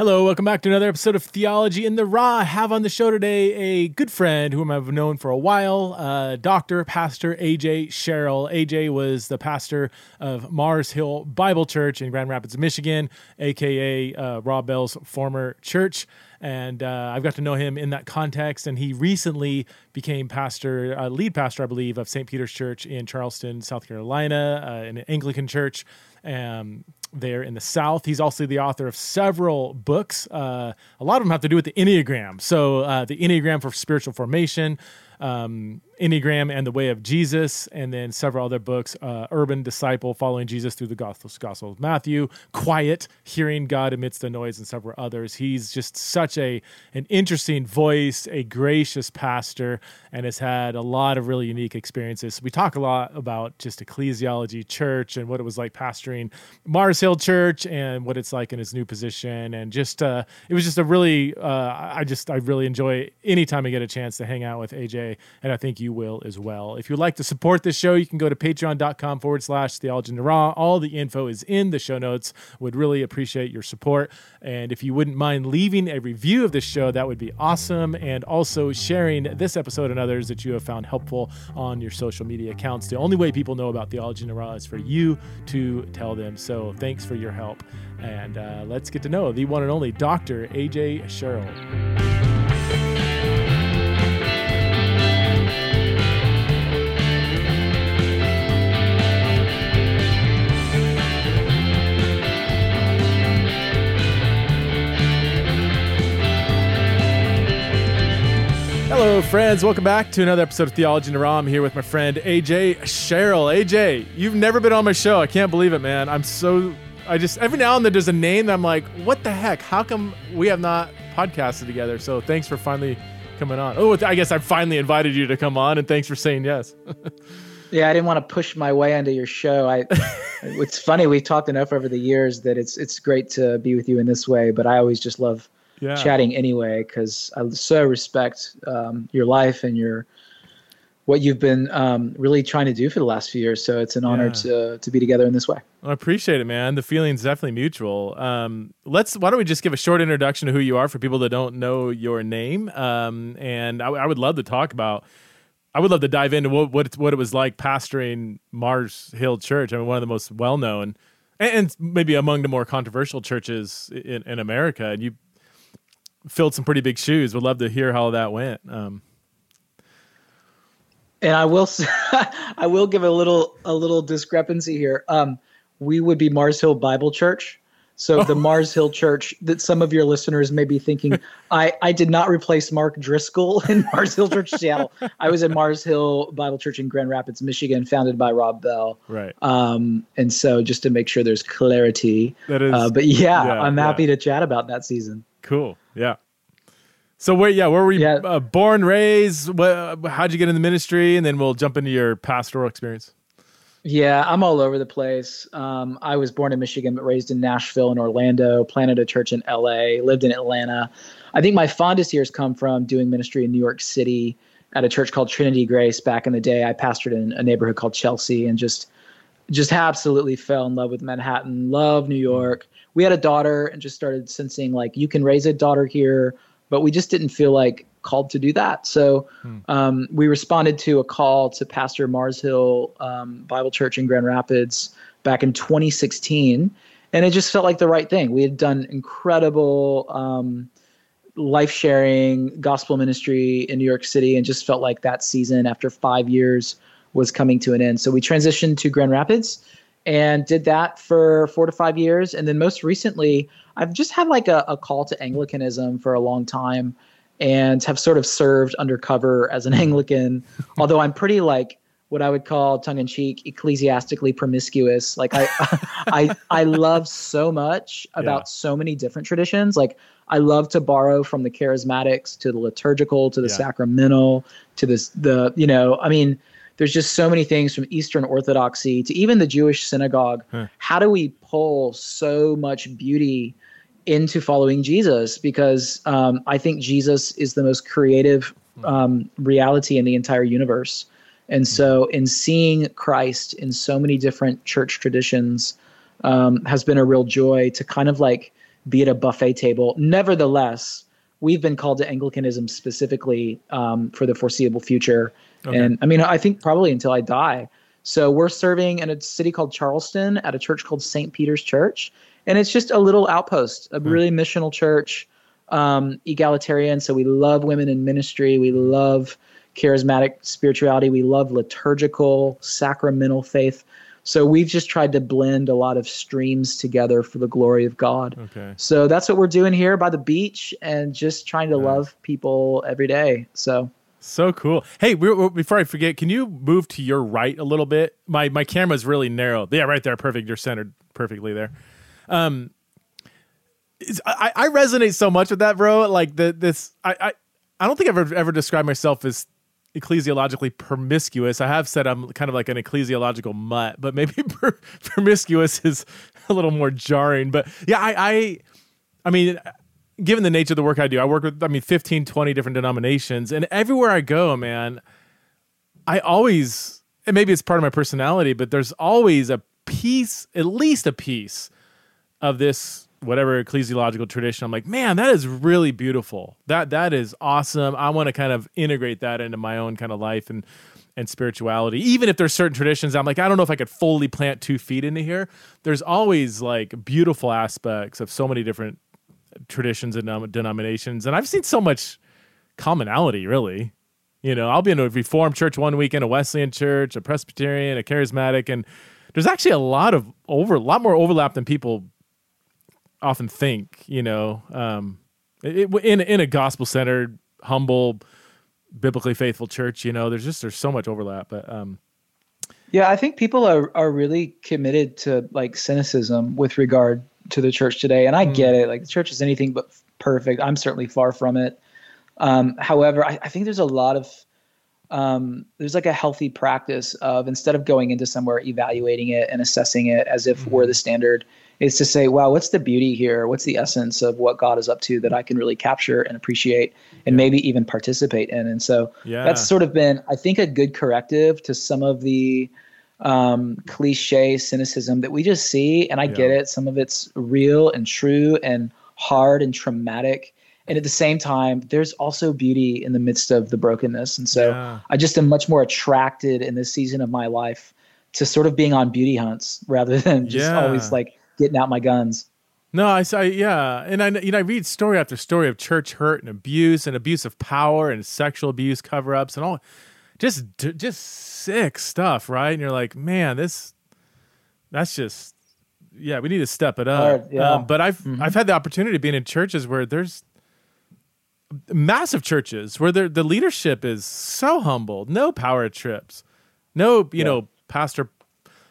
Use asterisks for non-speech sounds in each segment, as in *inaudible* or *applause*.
Hello, welcome back to another episode of Theology in the Raw. I have on the show today a good friend whom I've known for a while, uh, Dr. Pastor AJ Sherrill. AJ was the pastor of Mars Hill Bible Church in Grand Rapids, Michigan, aka uh, Rob Bell's former church. And uh, I've got to know him in that context. And he recently became pastor, uh, lead pastor, I believe, of St. Peter's Church in Charleston, South Carolina, uh, an Anglican church. Um, there in the South. He's also the author of several books. Uh, a lot of them have to do with the Enneagram. So, uh, the Enneagram for Spiritual Formation, um, Enneagram and the Way of Jesus, and then several other books uh, Urban Disciple, Following Jesus Through the Gospel, Gospel of Matthew, Quiet, Hearing God Amidst the Noise, and several others. He's just such a an interesting voice, a gracious pastor, and has had a lot of really unique experiences. We talk a lot about just ecclesiology, church, and what it was like pastoring Mars Hill Church and what it's like in his new position. And just, uh, it was just a really, uh, I just, I really enjoy anytime I get a chance to hang out with AJ, and I think you will as well. If you'd like to support this show, you can go to patreon.com forward slash theology. All the info is in the show notes. Would really appreciate your support. And if you wouldn't mind leaving a review of this show, that would be awesome. And also sharing this episode and others that you have found helpful on your social media accounts. The only way people know about theology in is for you to tell them. So thanks for your help. And uh, let's get to know the one and only Dr. AJ Sherrill. Hello, friends. Welcome back to another episode of Theology in the Raw. I'm here with my friend AJ Sherrill. AJ, you've never been on my show. I can't believe it, man. I'm so. I just every now and then there's a name that I'm like, what the heck? How come we have not podcasted together? So thanks for finally coming on. Oh, I guess I finally invited you to come on, and thanks for saying yes. *laughs* yeah, I didn't want to push my way into your show. I. *laughs* it's funny we've talked enough over the years that it's it's great to be with you in this way, but I always just love yeah. chatting anyway because I so respect um, your life and your what you've been um, really trying to do for the last few years. So it's an honor yeah. to to be together in this way. I appreciate it, man. The feeling's definitely mutual. Um, let's. Why don't we just give a short introduction to who you are for people that don't know your name? Um, and I, I, would love to talk about. I would love to dive into what what, what it was like pastoring Mars Hill Church. I mean, one of the most well known and, and maybe among the more controversial churches in, in America. And you filled some pretty big shoes. Would love to hear how that went. Um, and I will, *laughs* I will give a little a little discrepancy here. Um, we would be Mars Hill Bible Church. So the *laughs* Mars Hill Church that some of your listeners may be thinking, *laughs* I, I did not replace Mark Driscoll in Mars Hill Church Seattle. I was at Mars Hill Bible Church in Grand Rapids, Michigan, founded by Rob Bell. Right. Um, and so just to make sure there's clarity. That is. Uh, but yeah, yeah I'm happy yeah. to chat about that season. Cool. Yeah. So where, yeah, where were you yeah. uh, born, raised? What, how'd you get in the ministry? And then we'll jump into your pastoral experience. Yeah, I'm all over the place. Um, I was born in Michigan, but raised in Nashville and Orlando. Planted a church in L.A. Lived in Atlanta. I think my fondest years come from doing ministry in New York City at a church called Trinity Grace. Back in the day, I pastored in a neighborhood called Chelsea, and just just absolutely fell in love with Manhattan. Love New York. We had a daughter, and just started sensing like you can raise a daughter here, but we just didn't feel like called to do that. So hmm. um, we responded to a call to Pastor Mars Hill um, Bible Church in Grand Rapids back in 2016, and it just felt like the right thing. We had done incredible um, life sharing gospel ministry in New York City, and just felt like that season after five years was coming to an end. So we transitioned to Grand Rapids and did that for four to five years, and then most recently. I've just had like a, a call to Anglicanism for a long time and have sort of served undercover as an *laughs* Anglican, although I'm pretty like what I would call tongue in cheek ecclesiastically promiscuous. Like I *laughs* I I love so much about yeah. so many different traditions. Like I love to borrow from the charismatics to the liturgical to the yeah. sacramental to this the you know, I mean there's just so many things from Eastern Orthodoxy to even the Jewish synagogue. Huh. How do we pull so much beauty into following Jesus because um, I think Jesus is the most creative um, reality in the entire universe. And so, in seeing Christ in so many different church traditions, um, has been a real joy to kind of like be at a buffet table. Nevertheless, we've been called to Anglicanism specifically um, for the foreseeable future. Okay. And I mean, I think probably until I die. So we're serving in a city called Charleston at a church called St. Peter's Church. And it's just a little outpost, a hmm. really missional church, um, egalitarian. So we love women in ministry. We love charismatic spirituality. We love liturgical, sacramental faith. So we've just tried to blend a lot of streams together for the glory of God. Okay. So that's what we're doing here by the beach and just trying to love people every day. So so cool. Hey, before I forget, can you move to your right a little bit? My my camera's really narrow. Yeah, right there, perfect. You're centered perfectly there. Um, I, I resonate so much with that, bro. Like the this, I I, I don't think I've ever, ever described myself as ecclesiologically promiscuous. I have said I'm kind of like an ecclesiological mutt, but maybe *laughs* per- promiscuous is a little more jarring. But yeah, I, I, I mean, given the nature of the work I do, I work with, I mean, 15, 20 different denominations, and everywhere I go, man, I always, and maybe it's part of my personality, but there's always a piece, at least a piece of this whatever ecclesiological tradition i'm like man that is really beautiful. That that is awesome. I want to kind of integrate that into my own kind of life and and spirituality. Even if there's certain traditions i'm like i don't know if i could fully plant two feet into here. There's always like beautiful aspects of so many different traditions and denominations and i've seen so much commonality really you know i'll be in a reformed church one weekend a wesleyan church a presbyterian a charismatic and there's actually a lot of over a lot more overlap than people often think, you know, um, it, in in a gospel centered, humble, biblically faithful church, you know, there's just there's so much overlap. But um, yeah, I think people are are really committed to like cynicism with regard to the church today, and I mm. get it. Like the church is anything but perfect. I'm certainly far from it. Um, however, I, I, think there's a lot of um, there's like a healthy practice of instead of going into somewhere evaluating it and assessing it as if mm-hmm. we're the standard is to say, wow, what's the beauty here? What's the essence of what God is up to that I can really capture and appreciate and maybe even participate in? And so yeah. that's sort of been, I think, a good corrective to some of the um, cliche cynicism that we just see. And I yeah. get it. Some of it's real and true and hard and traumatic. And at the same time, there's also beauty in the midst of the brokenness. And so yeah. I just am much more attracted in this season of my life to sort of being on beauty hunts rather *laughs* than just yeah. always like getting out my guns. No, I say yeah, and I you know I read story after story of church hurt and abuse and abuse of power and sexual abuse cover ups and all, just just sick stuff, right? And you're like, man, this that's just yeah, we need to step it up. Hard, yeah. Um, but I've mm-hmm. I've had the opportunity of being in churches where there's massive churches where the leadership is so humble, no power trips, no you yeah. know pastor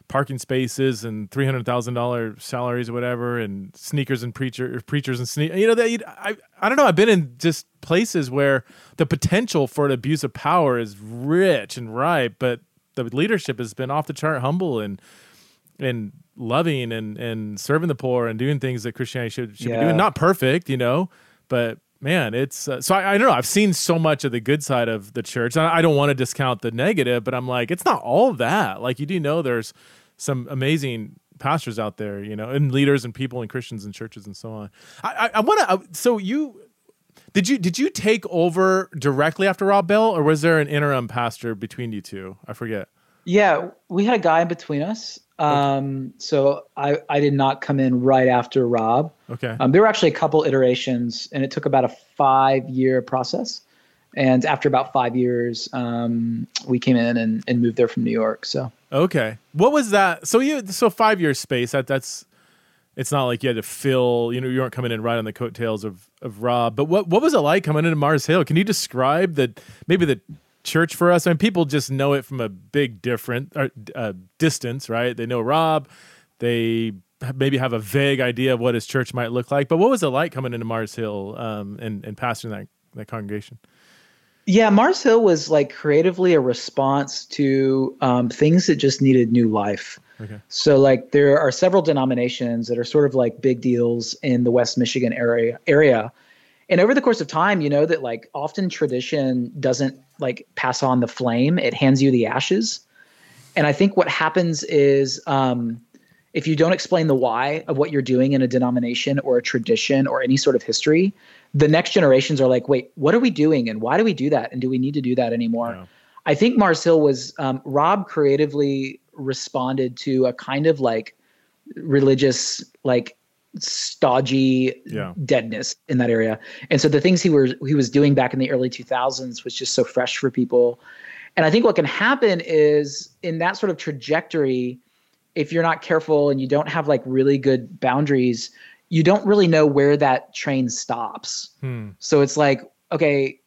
parking spaces and three hundred thousand dollar salaries or whatever, and sneakers and preacher preachers and sneak. You know that I I don't know. I've been in just places where the potential for an abuse of power is rich and ripe, but the leadership has been off the chart humble and and loving and and serving the poor and doing things that Christianity should should yeah. be doing. Not perfect, you know, but man, it's uh, so I, I, don't know. I've seen so much of the good side of the church. I, I don't want to discount the negative, but I'm like, it's not all that. Like you do know there's some amazing pastors out there, you know, and leaders and people and Christians and churches and so on. I, I, I want to. So you did you did you take over directly after Rob Bell, or was there an interim pastor between you two? I forget. Yeah, we had a guy in between us. Um, okay. So I, I did not come in right after Rob. Okay. Um, there were actually a couple iterations, and it took about a five year process. And after about five years, um, we came in and, and moved there from New York. So Okay. What was that? So you so five years space. That that's it's not like you had to fill. You know, you weren't coming in right on the coattails of of Rob. But what what was it like coming into Mars Hill? Can you describe the maybe the church for us? I mean, people just know it from a big different uh, uh, distance, right? They know Rob. They maybe have a vague idea of what his church might look like. But what was it like coming into Mars Hill um, and and pastoring that that congregation? Yeah, Mars Hill was like creatively a response to um, things that just needed new life. Okay. So like there are several denominations that are sort of like big deals in the West Michigan area area. And over the course of time, you know that like often tradition doesn't like pass on the flame, it hands you the ashes. And I think what happens is um, if you don't explain the why of what you're doing in a denomination or a tradition or any sort of history, the next generations are like, wait, what are we doing and why do we do that? And do we need to do that anymore? Yeah. I think Mars Hill was, um, Rob creatively responded to a kind of like religious, like stodgy yeah. deadness in that area. And so the things he was he was doing back in the early 2000s was just so fresh for people. And I think what can happen is in that sort of trajectory, if you're not careful and you don't have like really good boundaries, you don't really know where that train stops. Hmm. So it's like, okay,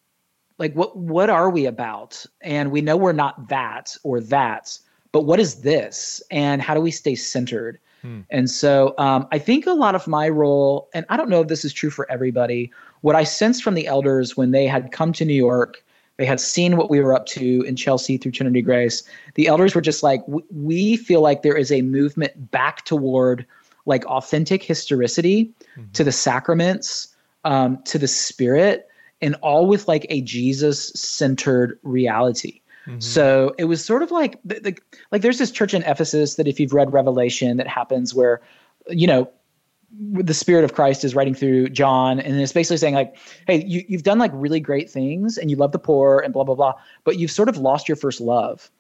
like what what are we about? And we know we're not that or that, but what is this? And how do we stay centered? Hmm. And so um, I think a lot of my role, and I don't know if this is true for everybody, what I sensed from the elders when they had come to New York they had seen what we were up to in Chelsea through Trinity Grace. The elders were just like, we feel like there is a movement back toward like authentic historicity mm-hmm. to the sacraments, um, to the spirit, and all with like a Jesus centered reality. Mm-hmm. So it was sort of like the, the, like there's this church in Ephesus that if you've read Revelation that happens where you know the spirit of Christ is writing through John, and it's basically saying like, "Hey, you, you've done like really great things, and you love the poor, and blah blah blah, but you've sort of lost your first love,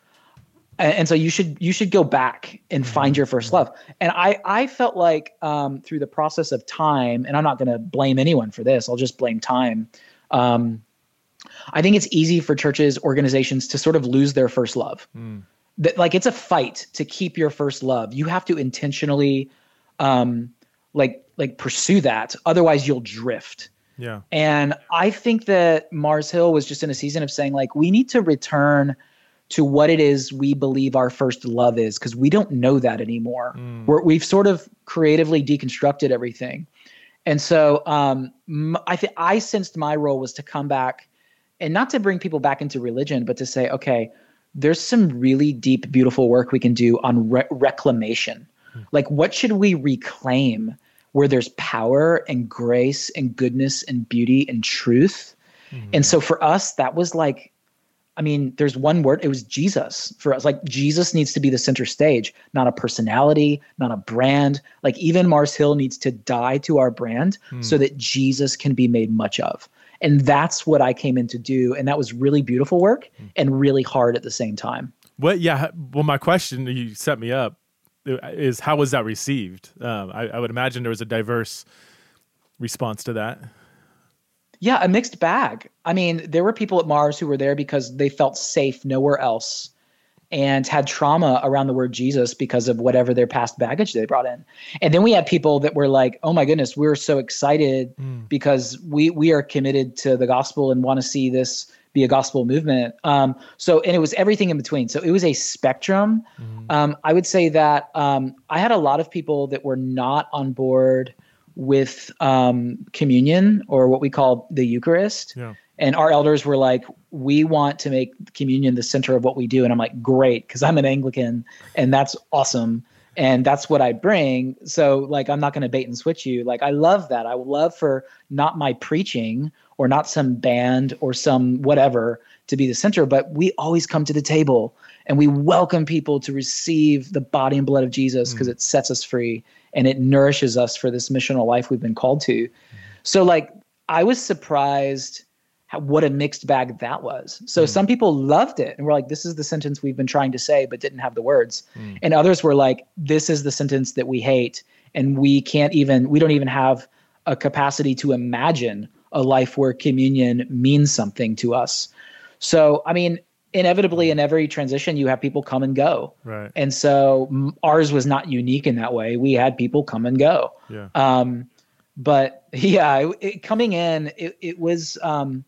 and, and so you should you should go back and find your first love." And I I felt like um, through the process of time, and I'm not going to blame anyone for this. I'll just blame time. Um, I think it's easy for churches, organizations to sort of lose their first love. Mm. That like it's a fight to keep your first love. You have to intentionally. Um, like like pursue that otherwise you'll drift yeah and i think that mars hill was just in a season of saying like we need to return to what it is we believe our first love is because we don't know that anymore mm. We're, we've sort of creatively deconstructed everything and so um, i think i sensed my role was to come back and not to bring people back into religion but to say okay there's some really deep beautiful work we can do on re- reclamation like, what should we reclaim where there's power and grace and goodness and beauty and truth? Mm-hmm. And so for us, that was like, I mean, there's one word, it was Jesus for us. Like, Jesus needs to be the center stage, not a personality, not a brand. Like, even Mars Hill needs to die to our brand mm. so that Jesus can be made much of. And that's what I came in to do. And that was really beautiful work mm. and really hard at the same time. Well, yeah. Well, my question, you set me up is how was that received? Um, I, I, would imagine there was a diverse response to that. Yeah, a mixed bag. I mean, there were people at Mars who were there because they felt safe nowhere else and had trauma around the word Jesus because of whatever their past baggage they brought in. And then we had people that were like, "Oh my goodness, we're so excited mm. because we we are committed to the gospel and want to see this be a gospel movement. Um, so, and it was everything in between. So it was a spectrum. Mm-hmm. Um, I would say that um, I had a lot of people that were not on board with um, communion or what we call the Eucharist. Yeah. And our elders were like, we want to make communion the center of what we do. And I'm like, great, because I'm an Anglican and that's awesome. And that's what I bring. So, like, I'm not going to bait and switch you. Like, I love that. I love for not my preaching or not some band or some whatever to be the center, but we always come to the table and we welcome people to receive the body and blood of Jesus because mm. it sets us free and it nourishes us for this missional life we've been called to. So, like, I was surprised how, what a mixed bag that was. So, mm. some people loved it and were like, this is the sentence we've been trying to say, but didn't have the words. Mm. And others were like, this is the sentence that we hate. And we can't even, we don't even have a capacity to imagine a life where communion means something to us. So, I mean, inevitably in every transition you have people come and go right and so ours was not unique in that way we had people come and go yeah um but *laughs* yeah it, it, coming in it, it was um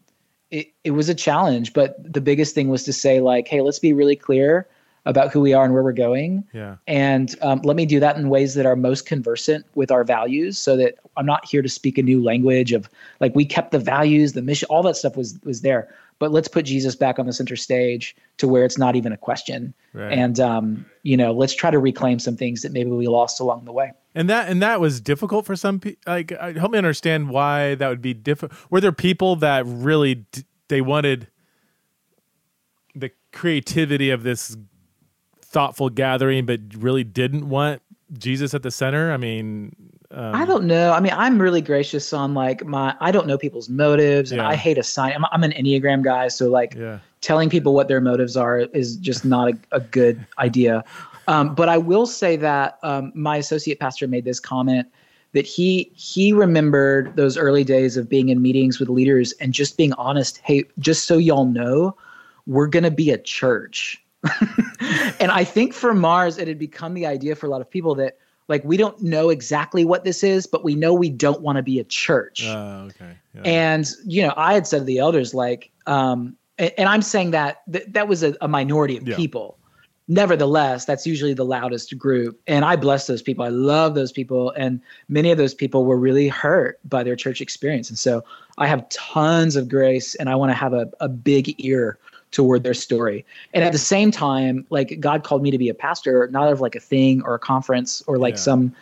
it, it was a challenge but the biggest thing was to say like hey let's be really clear about who we are and where we're going. Yeah. And um, let me do that in ways that are most conversant with our values, so that I'm not here to speak a new language of like we kept the values, the mission, all that stuff was was there. But let's put Jesus back on the center stage to where it's not even a question. Right. And um, you know, let's try to reclaim some things that maybe we lost along the way. And that and that was difficult for some people. Like, uh, help me understand why that would be difficult. Were there people that really d- they wanted the creativity of this thoughtful gathering, but really didn't want Jesus at the center? I mean, um, I don't know. I mean, I'm really gracious on like my. I don't know people's motives, and Yeah. I hate assign. I'm, I'm an enneagram guy, so like yeah, telling people what their motives are is just not a, a good *laughs* idea. Um, but I will say that um, my associate pastor made this comment that he he remembered those early days of being in meetings with leaders and just being honest. Hey, just so y'all know, we're gonna be a church. *laughs* and I think for Mars, it had become the idea for a lot of people that like we don't know exactly what this is, but we know we don't want to be a church. uh, okay, yeah. And you know, I had said to the elders, like, um, and, and I'm saying that th- that was a, a minority of Yeah. people. Nevertheless, that's usually the loudest group, and I bless those people. I love those people, and many of those people were really hurt by their church experience, and so I have tons of grace, and I want to have a, a big ear toward their story. And at the same time, like God called me to be a pastor, not of like a thing or a conference or like Yeah. some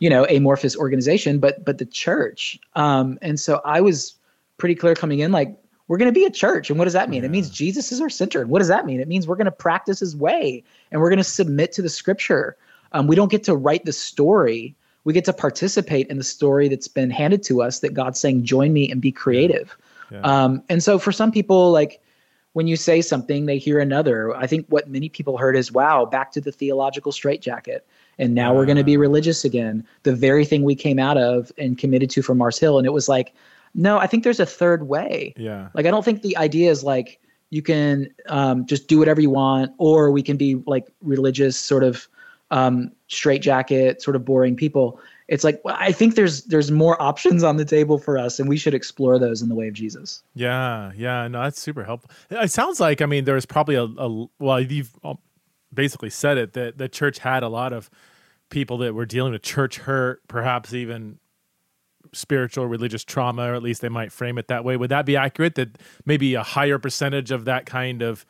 you know amorphous organization but but the church. Um and so i was pretty clear coming in like we're going to be a church. And what does that mean? It means jesus is our center. And what does that mean? It means we're going to practice his way and we're going to submit to the scripture. Um, we don't get to write the story. We get to participate in the story that's been handed to us that god's saying join me and be creative. Yeah. um, and so for some people like when you say something they hear another. I think what many people heard is wow back to the theological straitjacket. And now we're going to be religious again. The very thing we came out of and committed to from mars hill. And it was like no i think there's a third way. Yeah, like i don't think the idea is like you can um, just do whatever you want or we can be like religious sort of um, straitjacket sort of boring people it's like well, i think there's there's more options on the table for us and we should explore those in the way of jesus yeah, yeah. No, that's super helpful. It sounds like I mean, there's probably a, a well, you've um, basically said it that the church had a lot of people that were dealing with church hurt, perhaps even spiritual religious trauma or at least they might frame it that way would that be accurate that maybe a higher percentage of that kind of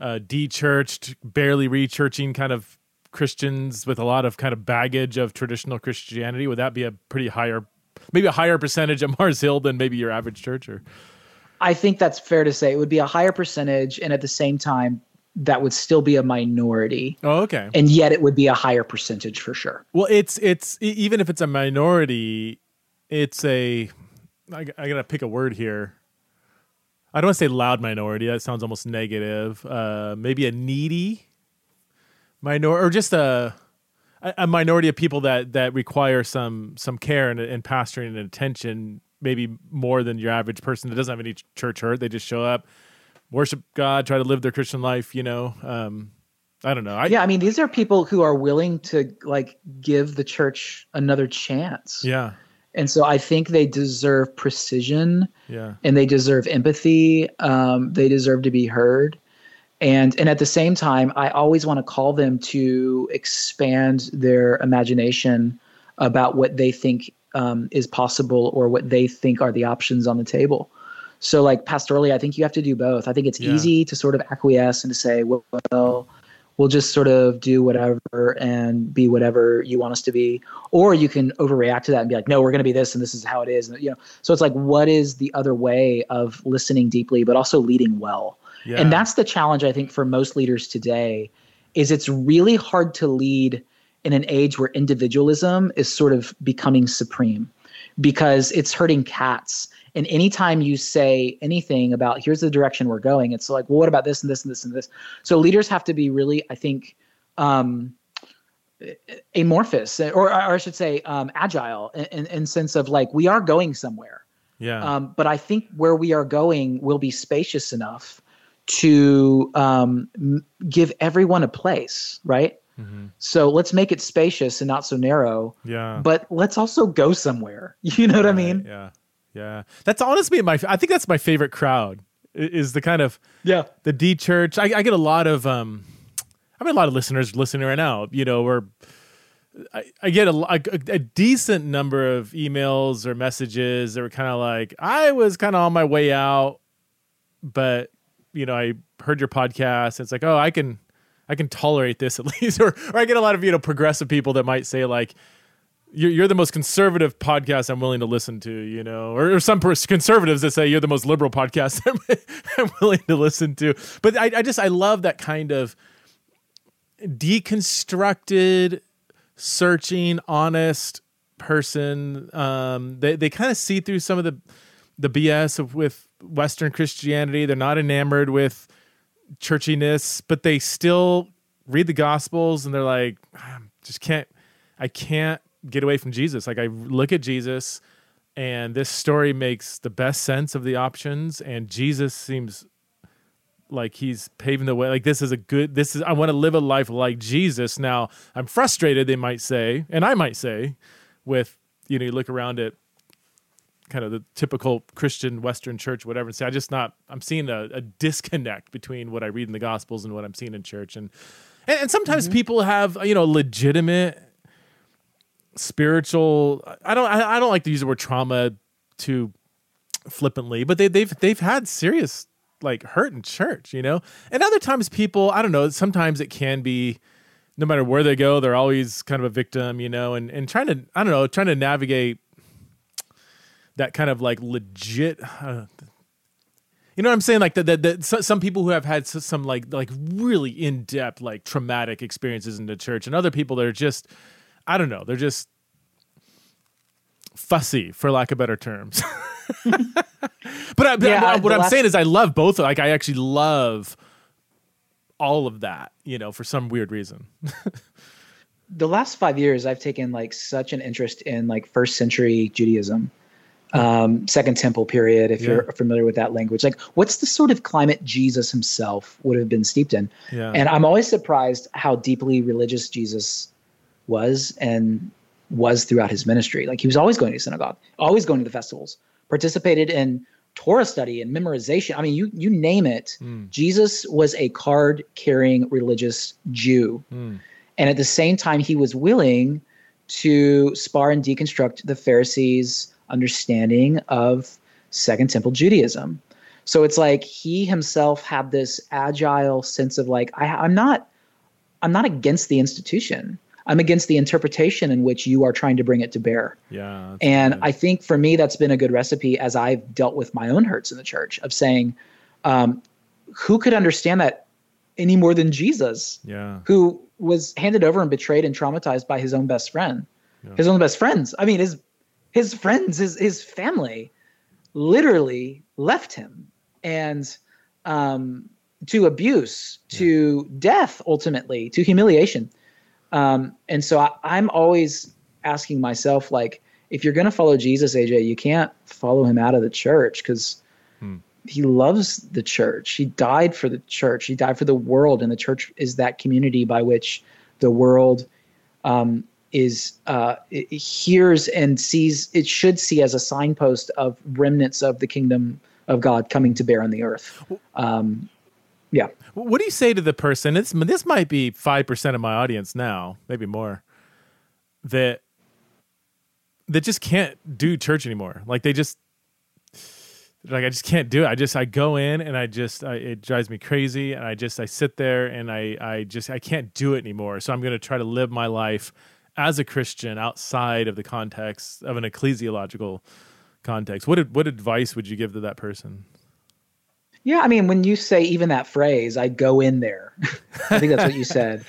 uh, de-churched barely re-churching kind of christians with a lot of kind of baggage of traditional christianity would that be a pretty higher maybe a higher percentage at *laughs* mars hill than maybe your average church or I think that's fair to say. It would be a higher percentage, and at the same time, that would still be a minority, oh okay and yet it would be a higher percentage for sure. Well, it's it's even if it's a minority, it's a. I, I gotta pick a word here. I don't want to say loud minority. That sounds almost negative. Uh, maybe a needy minority, or just a a a minority of people that that require some some care and, and pastoring and attention. Maybe more than your average person that doesn't have any church hurt. They just show up, worship God, try to live their Christian life. You know, um, I don't know. I, Yeah, I mean, these are people who are willing to like give the church another chance, yeah, and so I think they deserve precision yeah, and they deserve empathy. Um, they deserve to be heard. And, and at the same time, I always want to call them to expand their imagination about what they think um, is possible or what they think are the options on the table. So, like pastorally, I think you have to do both. I think it's Yeah. easy to sort of acquiesce and to say, well, we'll just sort of do whatever and be whatever you want us to be. Or you can overreact to that and be like, no, we're going to be this and this is how it is. And, you know, so it's like, what is the other way of listening deeply, but also leading well? Yeah. And that's the challenge I think for most leaders today is it's really hard to lead in an age where individualism is sort of becoming supreme because it's hurting cats. And anytime you say anything about here's the direction we're going, it's like, well, what about this and this and this and this? So leaders have to be really, I think, um, amorphous, or, or I should say, um, agile in, in, in sense of like we are going somewhere. yeah. Um, but I think where we are going will be spacious enough to um, give everyone a place, right? Mhm. So let's make it spacious and not so narrow, Yeah. but let's also go somewhere. *laughs* You know what I mean? Yeah. Yeah. That's honestly my I think that's my favorite crowd is the kind of Yeah. the D church. I, I get a lot of um I mean a lot of listeners listening right now, you know, where I, I get a, a, a decent number of emails or messages that were kind of like, I was kind of on my way out, but you know, I heard your podcast. It's like, oh, I can, I can tolerate this *laughs* at least. or, or I get a lot of, you know, progressive people that might say like, you're, you're the most conservative podcast I'm willing to listen to, you know, or, or some pers- conservatives that say you're the most liberal podcast *laughs* I'm, I'm willing to listen to. But I, I just, I love that kind of deconstructed, searching, honest person. Um, they they kind of see through some of the the BS of with Western Christianity. They're not enamored with churchiness, but they still read the Gospels and they're like, I just can't, I can't get away from Jesus. Like I look at Jesus, and this story makes the best sense of the options, and Jesus seems like he's paving the way like this is a good this is i want to live a life like jesus now i'm frustrated they might say and i might say with you know you look around at kind of the typical christian western church whatever and say i just not i'm seeing a, a disconnect between what i read in the gospels and what i'm seeing in church and and, and sometimes mm-hmm. people have you know legitimate spiritual i don't I, I don't like to use the word trauma too flippantly but they, they've they've had serious like hurt in church, you know? And other times people, I don't know, sometimes it can be no matter where they go, they're always kind of a victim, you know, and, and trying to, I don't know, trying to navigate that kind of like legit, uh, you know what I'm saying? Like that, that, some people who have had some like, like really in depth, like traumatic experiences in the church and other people that are just, I don't know, they're just fussy for lack of better terms. *laughs* but I, yeah, I, what I'm last... saying is, I love both. Like, I actually love all of that. You know, for some weird reason. *laughs* the last five years, I've taken like such an interest in like first century Judaism, um, Second Temple period. If yeah. you're familiar with that language, like, what's the sort of climate Jesus himself would have been steeped in? Yeah. And I'm always surprised how deeply religious Jesus was and was throughout his ministry. Like he was always going to synagogue, always going to the festivals, participated in Torah study and memorization. I mean, you you name it. Mm. Jesus was a card carrying religious Jew. Mm. And at the same time, he was willing to spar and deconstruct the Pharisees' understanding of Second Temple Judaism. So it's like he himself had this agile sense of like, I, I'm not, I'm not against the institution. I'm against the interpretation in which you are trying to bring it to bear. Yeah. And good. I think for me, that's been a good recipe as I've dealt with my own hurts in the church of saying, um, who could understand that any more than Jesus? Yeah. Who was handed over and betrayed and traumatized by his own best friend, yeah. his own best friends. I mean, his his friends, his his family, literally left him, and um, to abuse, yeah. to death, ultimately, to humiliation. Um, and so I, I'm always asking myself, like, if you're going to follow Jesus, AJ, you can't follow him out of the church because hmm. he loves the church. He died for the church. He died for the world, and the church is that community by which the world um, is uh, hears and sees. It should see as a signpost of remnants of the kingdom of God coming to bear on the earth. Um, yeah. What do you say to the person? It's, this might be 5% of my audience now, maybe more, that that just can't do church anymore. Like they just like I just can't do it. I just I go in and I just I, it drives me crazy and I just I sit there and I I just I can't do it anymore. So I'm going to try to live my life as a Christian outside of the context of an ecclesiological context. What what advice would you give to that person? Yeah, I mean, when you say even that phrase, I go in there. I think that's what you *laughs* said.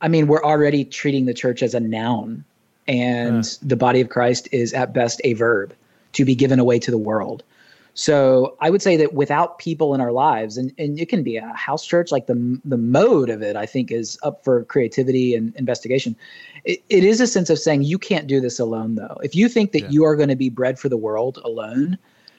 I mean, we're already treating the church as a noun, and the body of Christ is at best a verb to be given away to the world. So I would say that without people in our lives, and, and it can be a house church, like the the mode of it, I think is up for creativity and investigation. It, it is a sense of saying you can't do this alone, though. If you think that yeah. you are going to be bread for the world alone,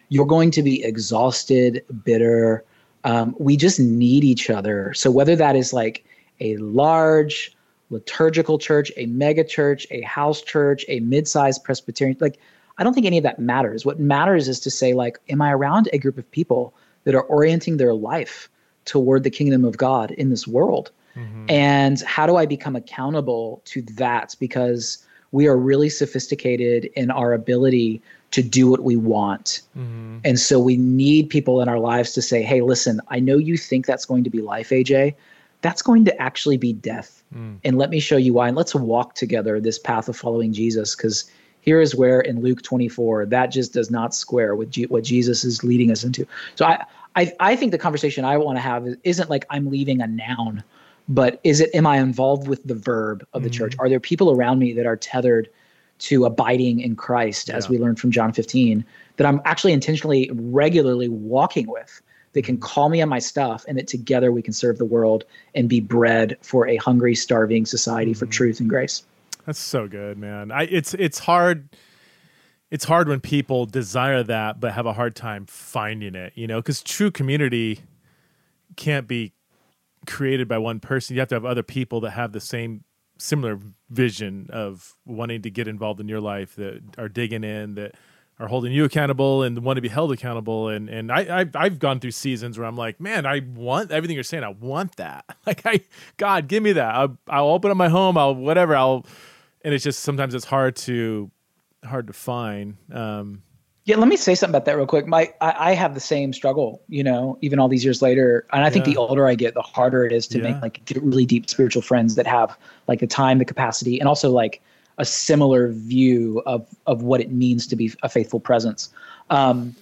you're going to be exhausted, bitter. Um, we just need each other. So whether that is like a large liturgical church, a mega church, a house church, a mid-sized Presbyterian, like I don't think any of that matters. What matters is to say like, am I around a group of people that are orienting their life toward the kingdom of God in this world? Mm-hmm. And how do I become accountable to that? Because we are really sophisticated in our ability to do what we want. Mm-hmm. And so we need people in our lives to say, hey, listen, I know you think that's going to be life, AJ. That's going to actually be death. Mm. And let me show you why. And let's walk together this path of following Jesus because here is where in Luke 24, that just does not square with G- what Jesus is leading us into. So I, I, I think the conversation I want to have isn't like I'm leaving a noun but is it am I involved with the verb of the mm-hmm. church? Are there people around me that are tethered to abiding in Christ, as we learned from John 15, that I'm actually intentionally, regularly walking with? They can call me on my stuff, and that together we can serve the world and be bread for a hungry, starving society mm-hmm. for truth and grace. That's so good, man. I, it's it's hard. It's hard when people desire that but have a hard time finding it. You know, because true community can't be created by one person. You have to have other people that have the same similar vision of wanting to get involved in your life that are digging in that are holding you accountable and want to be held accountable. And and I I've, I've gone through seasons where I'm like, man, I want everything you're saying. I want that. *laughs* Like I, God, give me that. I'll, I'll open up my home. I'll whatever. I'll, and it's just sometimes it's hard to hard to find. Um, yeah, let me say something about that real quick. My, I, I, have the same struggle, you know, even all these years later. And I think yeah. the older I get, the harder it is to yeah. make like really deep spiritual friends that have like the time, the capacity, and also like a similar view of of what it means to be a faithful presence. Um,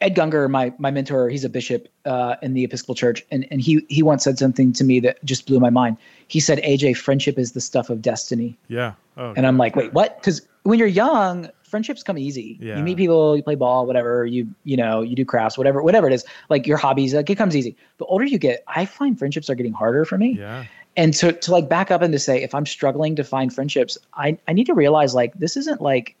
Ed Gungor, my my mentor, he's a bishop uh, in the Episcopal Church, and and he he once said something to me that just blew my mind. He said, "AJ, friendship is the stuff of destiny." Yeah. Oh, and I'm like, wait, what? Because when you're young, friendships come easy. Yeah. You meet people, you play ball, whatever. You you know you do crafts, whatever whatever it is. Like your hobbies, like it comes easy. The older you get, I find friendships are getting harder for me. Yeah and to to like back up and to say if i'm struggling to find friendships i i need to realize like this isn't like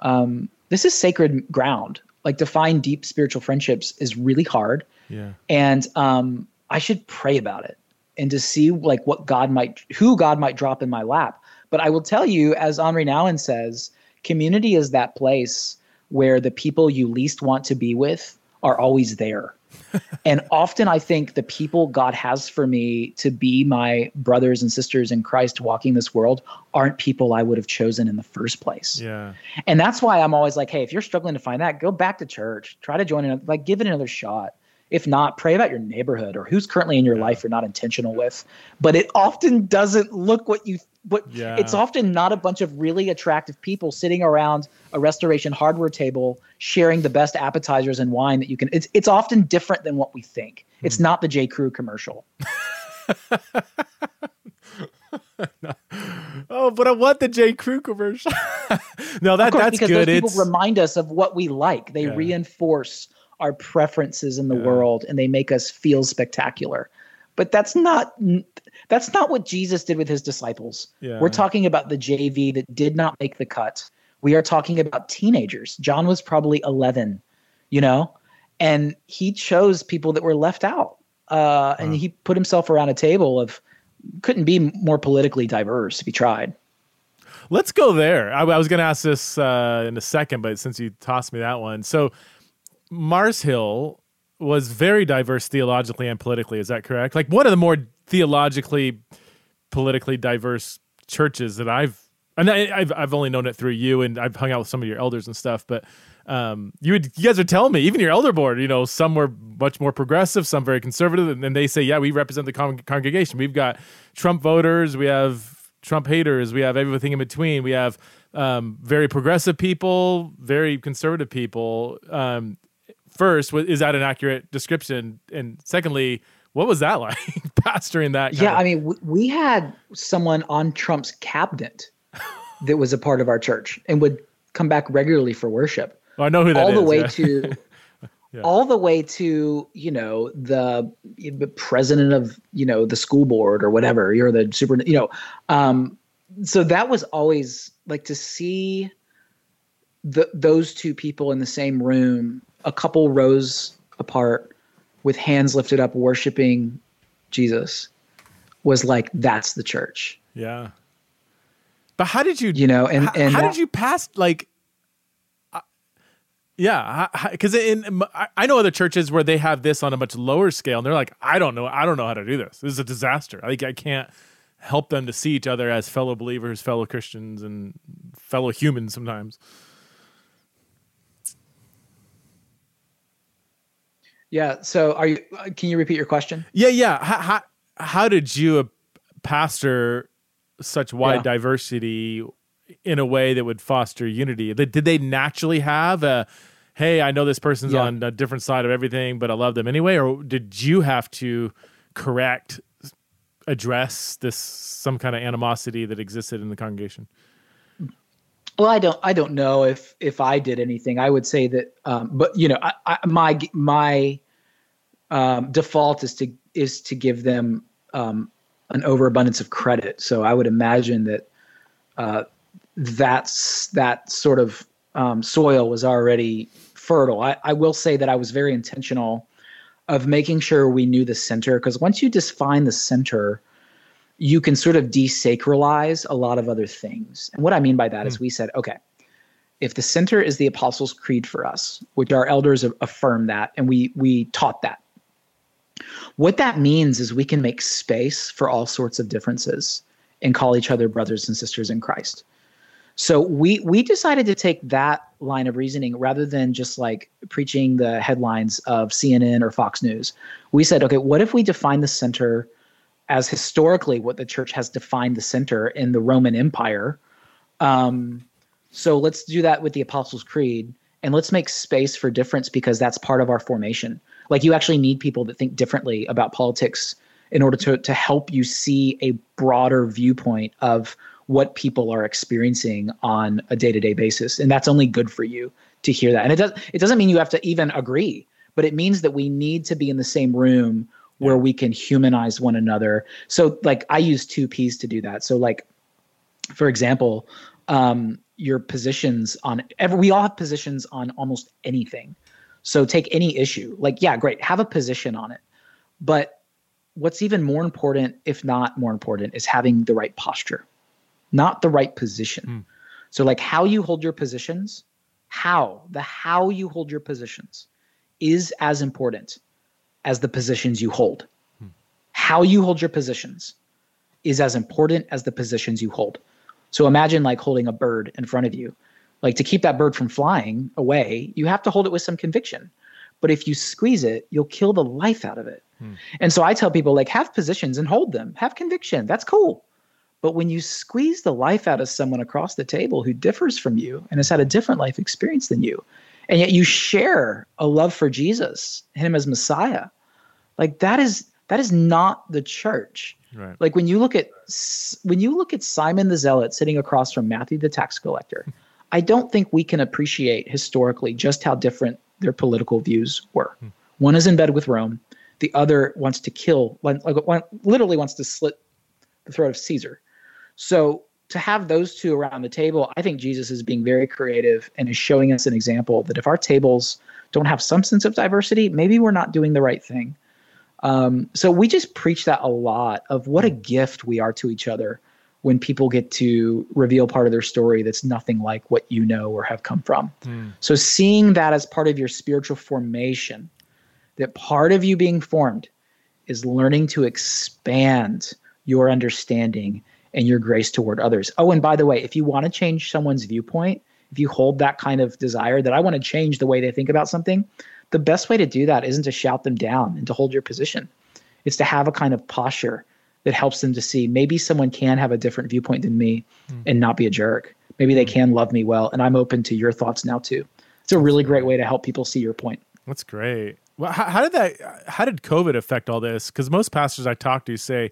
um this is sacred ground like to find deep spiritual friendships is really hard. Yeah. And um i should pray about it and to see like what god might who god might drop in my lap. But i will tell you as henri nouwen says community is that place where the people you least want to be with are always there *laughs* and often I think the people God has for me to be my brothers and sisters in Christ walking this world aren't people I would have chosen in the first place. Yeah. And that's why I'm always like, hey, if you're struggling to find that, go back to church. Try to join in, like give it another shot. If not, pray about your neighborhood or who's currently in your yeah. life you're not intentional with. But it often doesn't look what you what yeah. it's often not a bunch of really attractive people sitting around a restoration hardware table sharing the best appetizers and wine that you can it's it's often different than what we think. Hmm. It's not the J. Crew commercial. *laughs* oh, but I want the J. Crew commercial. *laughs* no, that course, that's because good. Those people it's... remind us of what we like. They yeah. reinforce our preferences in the yeah. world and they make us feel spectacular. But that's not that's not what Jesus did with his disciples. Yeah. We're talking about the JV that did not make the cut. We are talking about teenagers. John was probably 11, you know, and he chose people that were left out. Uh, and he put himself around a table of couldn't be more politically diverse if he tried. Let's go there. I, I was going to ask this uh, in a second, but since you tossed me that one, so Mars Hill was very diverse theologically and politically. Is that correct? Like one of the more theologically, politically diverse churches that I've and I, have I've only known it through you, and I've hung out with some of your elders and stuff. But um, you would, you guys are telling me, even your elder board, you know, some were much more progressive, some very conservative, and then they say, yeah, we represent the con- congregation. We've got Trump voters, we have Trump haters, we have everything in between. We have um, very progressive people, very conservative people. Um, first, is that an accurate description? And secondly, what was that *laughs* like, pastoring that? Yeah, of- I mean, we had someone on Trump's cabinet that was a part of our church and would come back regularly for worship. Well, I know who that all is, the way yeah. to *laughs* yeah. all the way to you know the, the president of you know the school board or whatever. You're the super, you know. Um, so that was always like to see the those two people in the same room, a couple rows apart, with hands lifted up, worshiping Jesus, was like that's the church. Yeah. But how did you, you know, and, and how, did you pass like, uh, yeah, because in I know other churches where they have this on a much lower scale, and they're like, I don't know, I don't know how to do this. This is a disaster. Like I can't help them to see each other as fellow believers, fellow Christians, and fellow humans sometimes. Yeah. So, are you? Uh, can you repeat your question? Yeah, yeah. How how, how did you, a pastor, such wide yeah. diversity in a way that would foster unity? Did they naturally have a, hey, I know this person's yeah. on a different side of everything, but I love them anyway? Or did you have to correct address this some kind of animosity that existed in the congregation? Well, I don't I don't know if if I did anything. I would say that, um, but you know, I, I, my my um, default is to is to give them um, an overabundance of credit. So I would imagine that uh, that's that sort of um, soil was already fertile. I, I will say that I was very intentional of making sure we knew the center because once you define the center, you can sort of desacralize a lot of other things. And what I mean by that mm. is we said, okay, if the center is the Apostles' Creed for us, which our elders affirm that, and we we taught that. What that means is we can make space for all sorts of differences and call each other brothers and sisters in Christ. So we we decided to take that line of reasoning rather than just like preaching the headlines of CNN or Fox News. We said, okay, what if we define the center as historically what the church has defined the center in the Roman Empire? Um, so let's do that with the Apostles' Creed and let's make space for difference because that's part of our formation. Like you actually need people that think differently about politics in order to to help you see a broader viewpoint of what people are experiencing on a day-to-day basis and that's only good for you to hear that and it does it doesn't mean you have to even agree but it means that we need to be in the same room where we can humanize one another. So like i use two p's to do that. So like for example um, your positions on every we all have positions on almost anything. So take any issue. Like yeah great have a position on it. But what's even more important if not more important is having the right posture not the right position. Mm. So, like how you hold your positions, how, the how you hold your positions is as important as the positions you hold. Mm. How you hold your positions is as important as the positions you hold. So, imagine like holding a bird in front of you. Like to keep that bird from flying away, you have to hold it with some conviction. But if you squeeze it, you'll kill the life out of it. Hmm. And so I tell people like have positions and hold them. Have conviction. That's cool. But when you squeeze the life out of someone across the table who differs from you and has had a different life experience than you, and yet you share a love for Jesus, him as Messiah, like that is that is not the church. Right. Like when you look at when you look at Simon the Zealot sitting across from Matthew the tax collector, *laughs* I don't think we can appreciate historically just how different their political views were. Hmm. One is in bed with Rome, the other wants to kill, like one, literally wants to slit the throat of Caesar. So to have those two around the table, I think Jesus is being very creative and is showing us an example that if our tables don't have some sense of diversity, maybe we're not doing the right thing. Um, so we just preach that a lot of what a gift we are to each other when people get to reveal part of their story that's nothing like what you know or have come from. Mm. So seeing that as part of your spiritual formation, that part of you being formed is learning to expand your understanding and your grace toward others. Oh, and by the way, if you want to change someone's viewpoint, if you hold that kind of desire that I want to change the way they think about something, the best way to do that isn't to shout them down and to hold your position. It's to have a kind of posture that helps them to see maybe someone can have a different viewpoint than me mm. and not be a jerk. Maybe they hmm. can love me well, and I'm open to your thoughts now too. It's a really great way to help people see your point. That's great. Well, how, how did that? How did COVID affect all this? Because most pastors I talk to say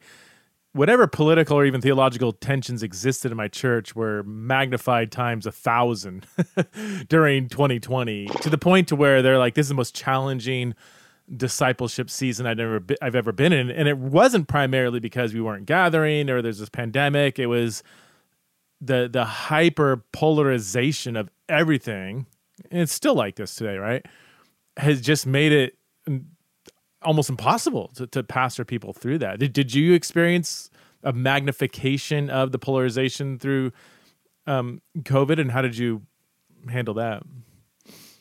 whatever political or even theological tensions existed in my church were magnified times a thousand *laughs* during 2020 to the point to where they're like this is the most challenging discipleship season I've ever be, I've ever been in. And it wasn't primarily because we weren't gathering or there's this pandemic. It was the the hyper polarization of everything and it's still like this today right has just made it almost impossible to, to pastor people through that. Did, did you experience a magnification of the polarization through um, COVID, and how did you handle that?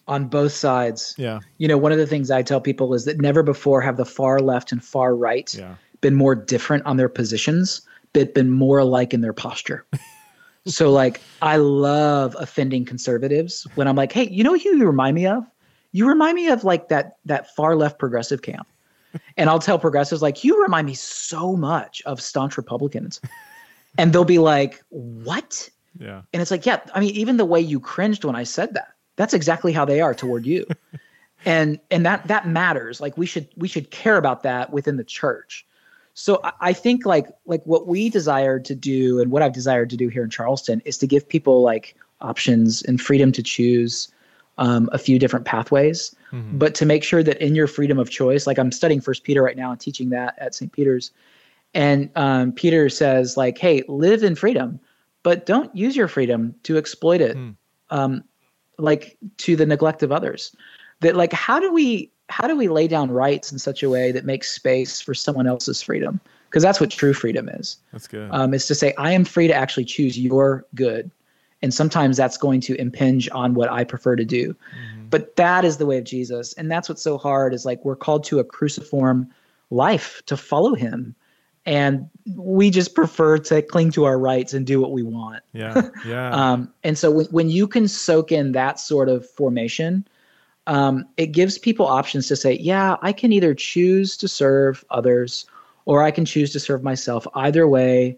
On both sides. Yeah. You know, one of the things I tell people is that never before have the far left and far right yeah. been more different on their positions, but been more alike in their posture. *laughs* so, like, I love offending conservatives when I'm like, hey, you know who you remind me of? You remind me of like that that far left progressive camp and I'll tell progressives like, "You remind me so much of staunch Republicans," *laughs* and they'll be like, "What?" Yeah. And it's like, yeah, I mean, even the way you cringed when I said that, that's exactly how they are toward you. *laughs* and and that that matters. Like we should we should care about that within the church. So I think like like what we desired to do and what I've desired to do here in Charleston is to give people like options and freedom to choose um, a few different pathways, mm-hmm. but to make sure that in your freedom of choice, like I'm studying First Peter right now and teaching that at St. Peter's, and um, Peter says like, hey, live in freedom, but don't use your freedom to exploit it, mm. um, like to the neglect of others. That like, how do we how do we lay down rights in such a way that makes space for someone else's freedom? Because that's what true freedom is. That's good. Um, is to say I am free to actually choose your good, and sometimes that's going to impinge on what I prefer to do. Mm-hmm. But that is the way of Jesus, and that's what's so hard. Is like we're called to a cruciform life to follow Him, and we just prefer to cling to our rights and do what we want. Yeah, *laughs* yeah. um, and so when, when you can soak in that sort of formation um, it gives people options to say, yeah, I can either choose to serve others or I can choose to serve myself. Either way,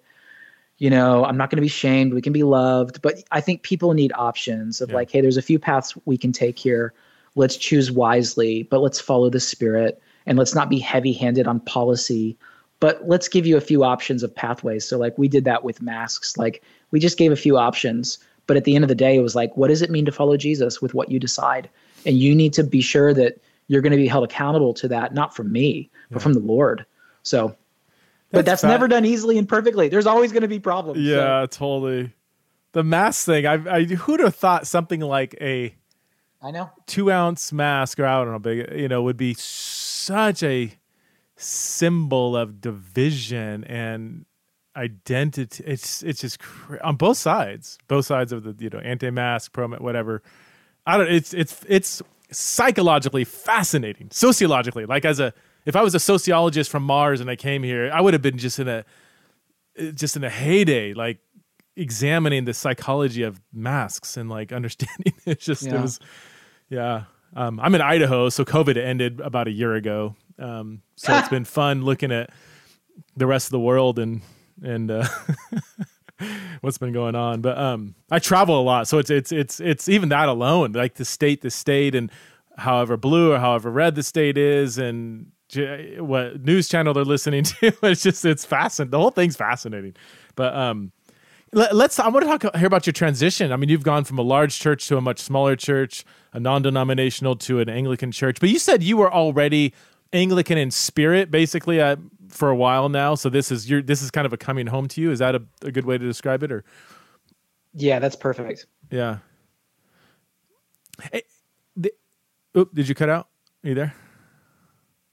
you know, I'm not going to be shamed. We can be loved. But I think people need options of yeah. like, hey, there's a few paths we can take here. Let's choose wisely, but let's follow the spirit and let's not be heavy handed on policy. But let's give you a few options of pathways. So, like, we did that with masks. Like, we just gave a few options. But at the end of the day, it was like, what does it mean to follow Jesus with what you decide? and you need to be sure that you're going to be held accountable to that not from me but from the lord so but that's never done easily and perfectly there's always going to be problems yeah so. totally the mask thing I, I who'd have thought something like a i know two ounce mask or i don't know big you know would be such a symbol of division and identity it's it's just cr- on both sides both sides of the you know anti-mask pro whatever I don't. It's it's it's psychologically fascinating, sociologically. Like as a if I was a sociologist from Mars and I came here, I would have been just in a just in a heyday, like examining the psychology of masks and like *laughs* understanding. It just yeah. it was, yeah. Um, I'm in Idaho, so COVID ended about a year ago. Um, so it's *laughs* been fun looking at the rest of the world and and uh, *laughs* what's been going on. But um, I travel a lot, so it's it's it's it's even that alone, like the state, the state, and however blue or however red the state is, and what news channel they're listening to. *laughs* It's just it's fascinating. The whole thing's fascinating. But um, let, us I want to talk here about your transition. I mean, you've gone from a large church to a much smaller church, a non-denominational to an Anglican church. But you said you were already Anglican in spirit, basically. Uh, for a while now. So this is your this is kind of a coming home to you. Is that a, a good way to describe it? Or yeah, that's perfect. Yeah. Hey, the, oop, did you cut out? Are you there?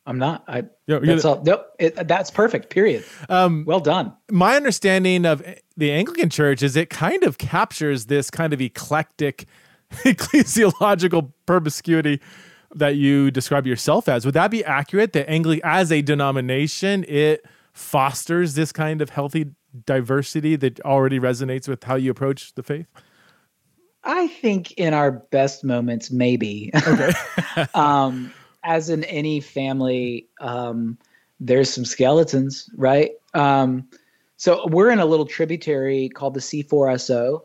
I'm not. I. That's all. Nope. It, that's perfect. Period. Um, well done. My understanding of the Anglican Church is it kind of captures this kind of eclectic *laughs* ecclesiological promiscuity that you describe yourself as. Would that be accurate? That Angli as a denomination, it fosters this kind of healthy diversity that already resonates with how you approach the faith? I think in our best moments, maybe. Okay. *laughs* um, as in any family, um, there's some skeletons, right? Um, so we're in a little tributary called the C4SO,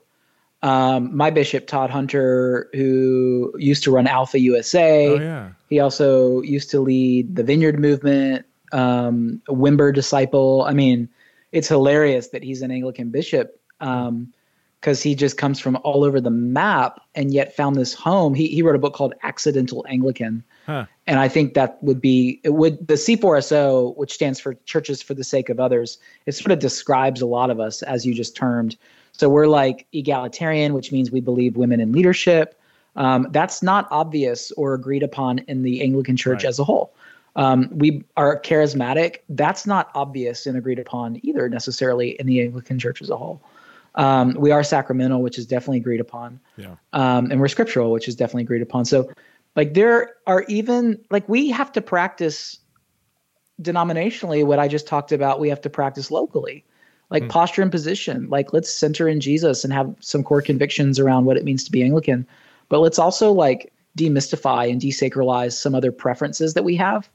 um, my bishop Todd Hunter, who used to run Alpha USA. Oh, yeah. He also used to lead the Vineyard Movement, um, Wimber disciple. I mean, it's hilarious that he's an Anglican bishop because he just comes from all over the map and yet found this home. He he wrote a book called Accidental Anglican. Huh. And I think that would be it would the C4SO, which stands for Churches for the Sake of Others, it sort of describes a lot of us as you just termed so we're like egalitarian, which means we believe women in leadership. Um, that's not obvious or agreed upon in the Anglican Church right. as a whole. Um, we are charismatic. That's not obvious and agreed upon either necessarily in the Anglican Church as a whole. Um, we are sacramental, which is definitely agreed upon. Yeah. Um, and we're scriptural, which is definitely agreed upon. So, like, there are even like we have to practice denominationally what I just talked about. We have to practice locally like mm. posture and position. Like let's center in Jesus and have some core convictions around what it means to be Anglican. But let's also like demystify and desacralize some other preferences that we have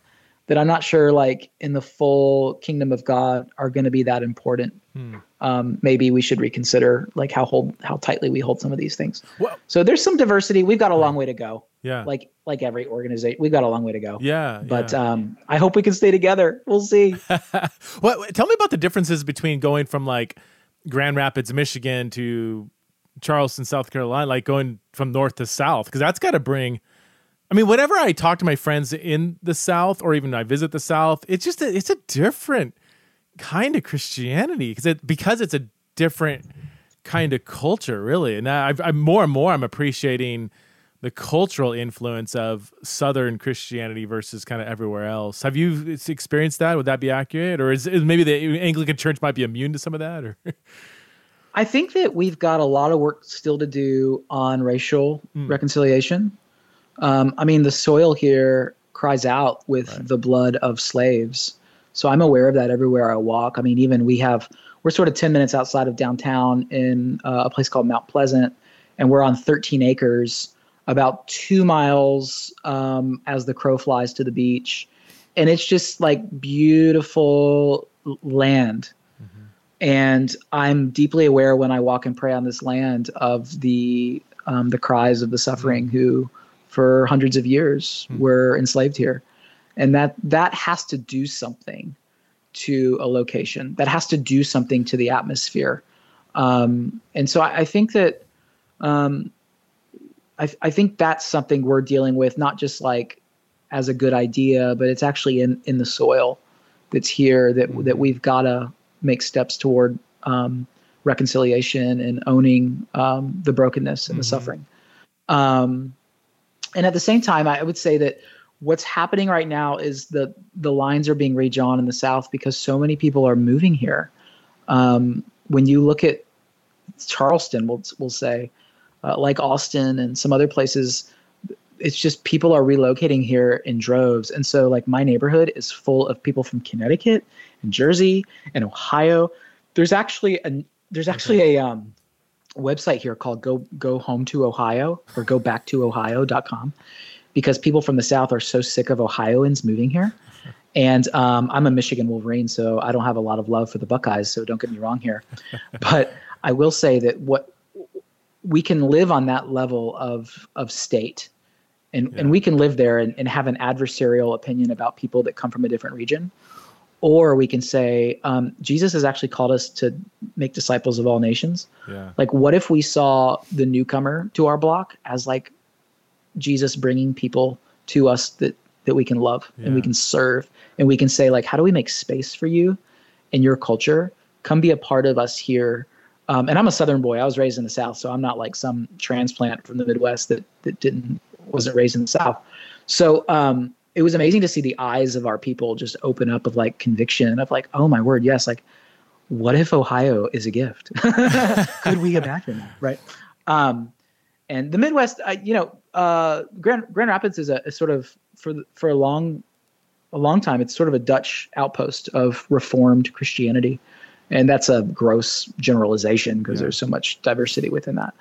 that I'm not sure like in the full kingdom of God are going to be that important. Mm. Um, maybe we should reconsider like how hold how tightly we hold some of these things. Well- so there's some diversity. We've got a long way to go. Yeah. Like like every organization, we've got a long way to go. yeah. But yeah. um, I hope we can stay together. We'll see. *laughs* what? Tell me about the differences between going from like Grand Rapids, Michigan, to Charleston, South Carolina, like going from north to south, because that's got to bring. I mean, whenever I talk to my friends in the South, or even I visit the South, it's just a, it's a different kind of Christianity because it because it's a different kind of culture, really. And I've, I'm more and more I'm appreciating the cultural influence of Southern Christianity versus kind of everywhere else. Have you experienced that? Would that be accurate, or is, is maybe the Anglican Church might be immune to some of that? Or *laughs* I think that we've got a lot of work still to do on racial Hmm. reconciliation. Um, I mean, the soil here cries out with Right. the blood of slaves. So I'm aware of that everywhere I walk. I mean, even we have, we're sort of 10 minutes outside of downtown in uh, a place called Mount Pleasant, and we're on 13 acres, about two miles um, as the crow flies to the beach. And it's just like beautiful land. And I'm deeply aware when I walk and pray on this land of the um, the cries of the suffering who, for hundreds of years, were enslaved here, and that that has to do something to a location. That has to do something to the atmosphere, um, and so I, I think that um, I, I think that's something we're dealing with, not just like as a good idea, but it's actually in in the soil that's here that that we've got to make steps toward um, reconciliation and owning um, the brokenness and the suffering. Um, and at the same time, I would say that what's happening right now is that the lines are being redrawn in the South because so many people are moving here. Um, when you look at Charleston, we'll, we'll say, uh, like Austin and some other places, it's just people are relocating here in droves. And so, like, my neighborhood is full of people from Connecticut and Jersey and Ohio. There's actually a there's actually a um, website here called go go home to Ohio or go back to Ohio.com because people from the South are so sick of Ohioans moving here. And um, I'm a Michigan Wolverine, so I don't have a lot of love for the Buckeyes. So don't get me wrong here, *laughs* but I will say that what we can live on that level of of state, and and we can live there and, and have an adversarial opinion about people that come from a different region, or we can say um, Jesus has actually called us to make disciples of all nations. yeah, Like, what if we saw the newcomer to our block as like Jesus bringing people to us that that we can love and we can serve and we can say like, how do we make space for you in your culture? Come be a part of us here. Um, and I'm a Southern boy. I was raised in the South, so I'm not like some transplant from the Midwest that that didn't wasn't raised in the South. So um, it was amazing to see the eyes of our people just open up of like conviction of like, oh my word, yes, like what if Ohio is a gift? *laughs* *laughs* Could we imagine that? Right. Um, and the Midwest, I, you know, uh, Grand Grand Rapids is a, a sort of for for a long a long time. It's sort of a Dutch outpost of Reformed Christianity, and that's a gross generalization because Yeah. there's so much diversity within that.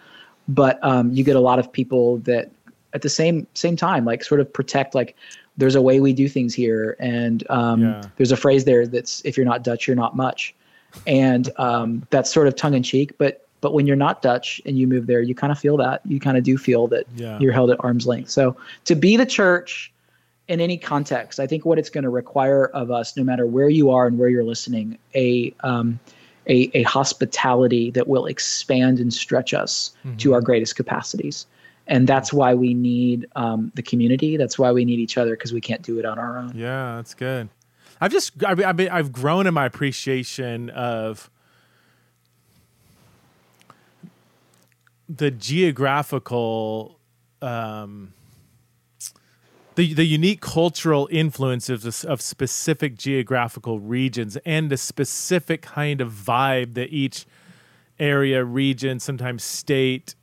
But um, you get a lot of people that at the same same time like sort of protect like there's a way we do things here and um, Yeah. there's a phrase there that's if you're not dutch you're not much and um, that's sort of tongue in cheek but but when you're not dutch and you move there you kind of feel that. You kind of do feel that Yeah. you're held at arm's length. So to be the church in any context i think what it's going to require of us no matter where you are and where you're listening a um, a, a hospitality that will expand and stretch us to our greatest capacities. And that's why we need um, the community. That's why we need each other because we can't do it on our own. Yeah, that's good. I've just I've I've, I've grown in my appreciation of the geographical um the, the unique cultural influences of, specific geographical regions and the specific kind of vibe that each area, region, sometimes state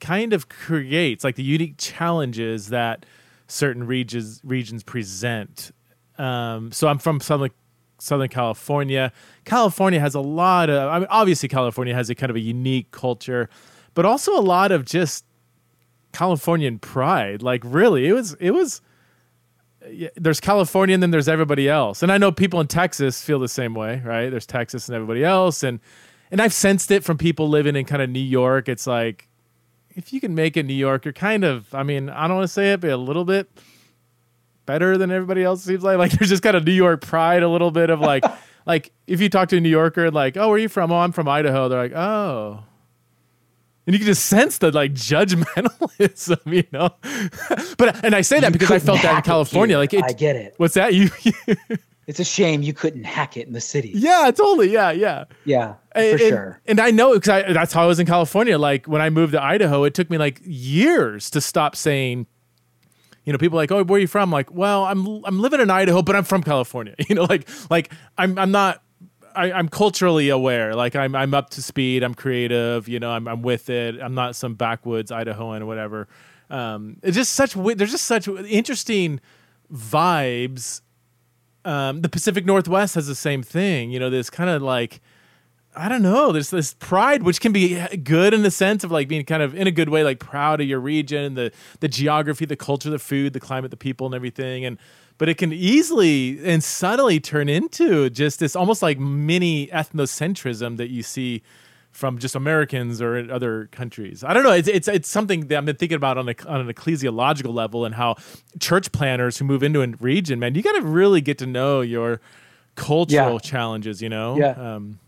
kind of creates, like the unique challenges that certain regions regions present. Um, so I'm from Southern Southern California. California has a lot of. I mean, obviously California has a kind of a unique culture, but also a lot of just Californian pride. Like really, it was it was there's California and then there's everybody else. And I know people in Texas feel the same way, right? There's Texas and everybody else. And and I've sensed it from people living in kind of New York. It's like if you can make it New York, you're kind of I mean, I don't want to say it, but a little bit better than everybody else seems like. *laughs* Like there's just kind of New York pride, a little bit of like *laughs* like if you talk to a New Yorker like, Oh, where are you from? Oh, I'm from Idaho, they're like, Oh, and you can just sense the like judgmentalism, *laughs* you know. but and I say that you because I felt that in California. Like it, I get it. What's that? *laughs* You. it's a shame you couldn't hack it in the city. Yeah, totally. Yeah, yeah. Yeah, for and, sure. And I know because that's how I was in California. Like when I moved to Idaho, it took me like years to stop saying. You know, people like, oh, where are you from? I'm like, well, I'm I'm living in Idaho, but I'm from California. *laughs* You know, like like I'm I'm not I, am culturally aware. Like I'm I'm up to speed. I'm creative. You know, I'm I'm with it. I'm not some backwoods Idahoan or whatever. Um, it's just such there's just such interesting vibes. Um, the Pacific Northwest has the same thing. You know, this kind of like I don't know. There's this pride, which can be good in the sense of like being kind of in a good way, like proud of your region, the the geography, the culture, the food, the climate, the people, and everything. And but it can easily and subtly turn into just this almost like mini ethnocentrism that you see from just Americans or in other countries. I don't know. It's it's it's something that I've been thinking about on, a, on an ecclesiological level and how church planners who move into a region, man, you got to really get to know your cultural yeah. challenges. You know. Yeah. Um,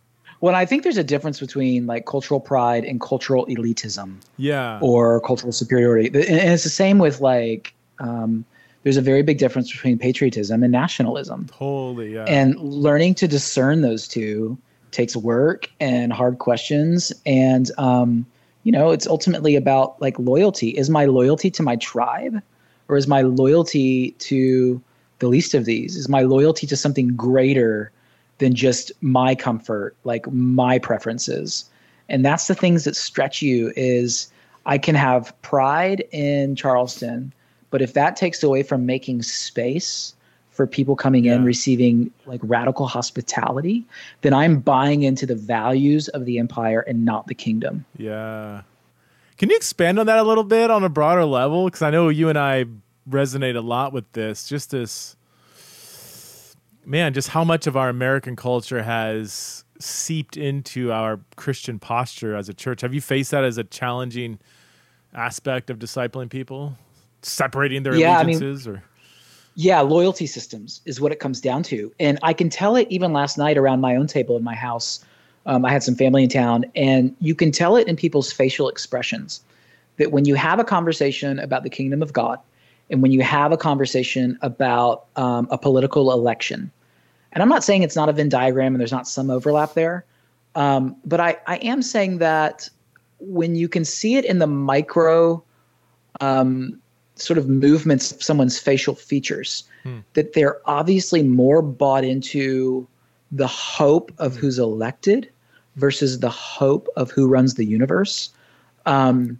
well, I think there's a difference between like cultural pride and cultural elitism. Yeah. Or cultural superiority, and it's the same with like. Um, there's a very big difference between patriotism and nationalism. Totally, yeah. And learning to discern those two takes work and hard questions. And, um, you know, it's ultimately about like loyalty. Is my loyalty to my tribe or is my loyalty to the least of these? Is my loyalty to something greater than just my comfort, like my preferences? And that's the things that stretch you is I can have pride in Charleston – but if that takes away from making space for people coming yeah. in receiving like radical hospitality, then I'm buying into the values of the empire and not the kingdom. Yeah. Can you expand on that a little bit on a broader level? Because I know you and I resonate a lot with this. Just this, man, just how much of our American culture has seeped into our Christian posture as a church. Have you faced that as a challenging aspect of discipling people? Separating their yeah, allegiances I mean, or? yeah loyalty systems is what it comes down to. And i can tell it even last night around my own table in my house. Um, i had some family in town and you can tell it in people's facial expressions that when you have a conversation about the kingdom of god and when you have a conversation about um, a political election and i'm not saying it's not a venn diagram and there's not some overlap there um, but I, I am saying that when you can see it in the micro um, sort of movements of someone's facial features hmm. that they're obviously more bought into the hope of hmm. who's elected versus the hope of who runs the universe um,